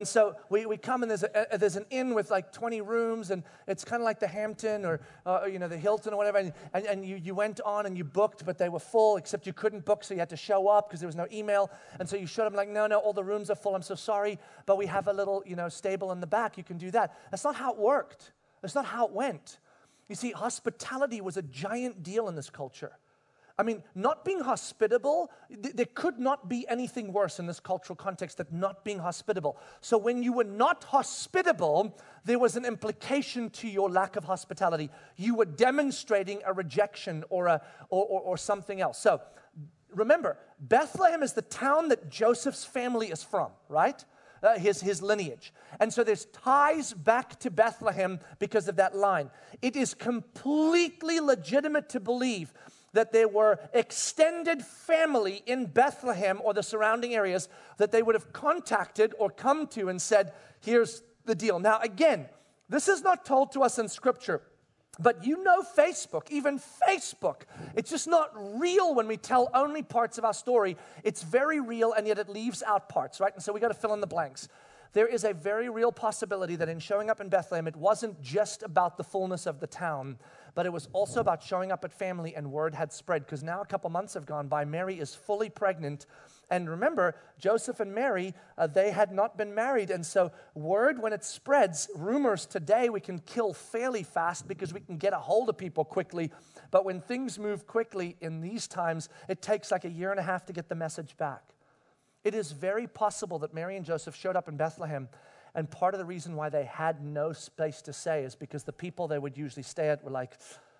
And so we, we come and there's, a, there's an inn with like 20 rooms and it's kind of like the Hampton or, uh, you know, the Hilton or whatever. And, and, and, you, you went on and you booked, but they were full, except you couldn't book, so you had to show up because there was no email. And so you showed up like, no, no, all the rooms are full. I'm so sorry, but we have a little, you know, stable in the back. You can do that. That's not how it worked. That's not how it went. You see, hospitality was a giant deal in this culture. I mean, not being hospitable, th- there could not be anything worse in this cultural context than not being hospitable. So when you were not hospitable, there was an implication to your lack of hospitality. You were demonstrating a rejection or, a, or, or, or something else. So remember, Bethlehem is the town that Joseph's family is from, right? Uh, his, his lineage. And so there's ties back to Bethlehem because of that line. It is completely legitimate to believe that there were extended family in Bethlehem or the surrounding areas that they would have contacted or come to and said, Here's the deal. Now, again, this is not told to us in Scripture. But you know Facebook, even Facebook. It's just not real when we tell only parts of our story. It's very real, and yet it leaves out parts, right? And so we got to fill in the blanks. There is a very real possibility that in showing up in Bethlehem, it wasn't just about the fullness of the town, but it was also about showing up at family, and word had spread. Because now a couple months have gone by, Mary is fully pregnant. And remember, Joseph and Mary, uh, they had not been married. And so, word, when it spreads, rumors today we can kill fairly fast because we can get a hold of people quickly. But when things move quickly in these times, it takes like a year and a half to get the message back. It is very possible that Mary and Joseph showed up in Bethlehem and part of the reason why they had no space to stay is because the people they would usually stay at were like,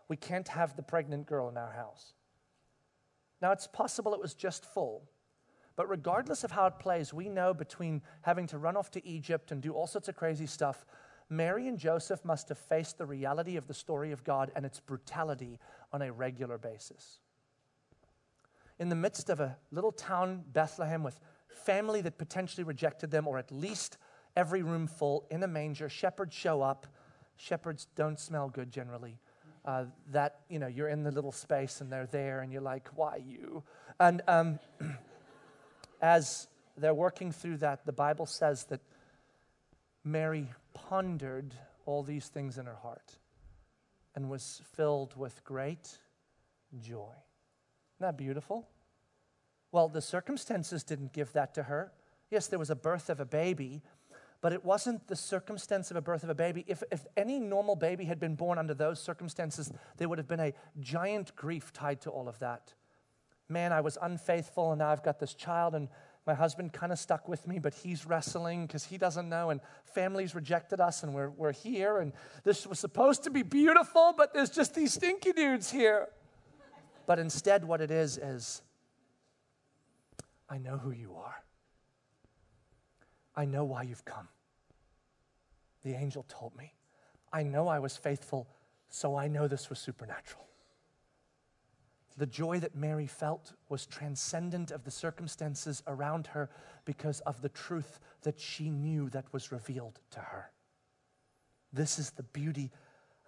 we can't have the pregnant girl in our house. Now, it's possible it was just full. But regardless of how it plays, we know between having to run off to Egypt and do all sorts of crazy stuff, Mary and Joseph must have faced the reality of the story of God and its brutality on a regular basis. In the midst of a little town, Bethlehem, with family that potentially rejected them, or at least every room full in a manger. Shepherds show up. Shepherds don't smell good generally. Uh, that, you know, you're in the little space and they're there and you're like, why you? And um, as they're working through that, the Bible says that Mary pondered all these things in her heart and was filled with great joy. Isn't that beautiful? Well, the circumstances didn't give that to her. Yes, there was a birth of a baby, but it wasn't the circumstance of a birth of a baby. If, if any normal baby had been born under those circumstances, there would have been a giant grief tied to all of that. Man, I was unfaithful, and now I've got this child, and my husband kind of stuck with me, but he's wrestling because he doesn't know, and families rejected us, and we're, we're here, and this was supposed to be beautiful, but there's just these stinky dudes here. But instead, what it is, is I know who you are. I know why you've come. The angel told me. I know I was faithful, so I know this was supernatural. The joy that Mary felt was transcendent of the circumstances around her because of the truth that she knew that was revealed to her. This is the beauty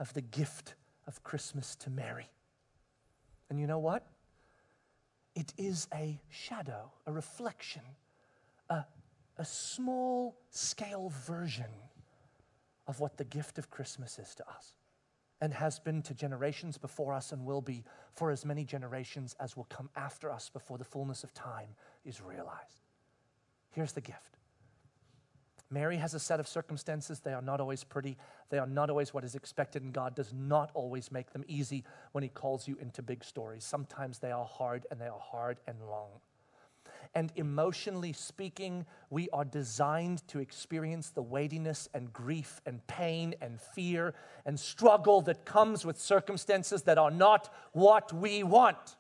of the gift of Christmas to Mary. And you know what? It is a shadow, a reflection, a a small scale version of what the gift of Christmas is to us and has been to generations before us and will be for as many generations as will come after us before the fullness of time is realized. Here's the gift Mary has a set of circumstances. They are not always pretty. They are not always what is expected, and God does not always make them easy when He calls you into big stories. Sometimes they are hard, and they are hard and long. And emotionally speaking, we are designed to experience the weightiness and grief and pain and fear and struggle that comes with circumstances that are not what we want.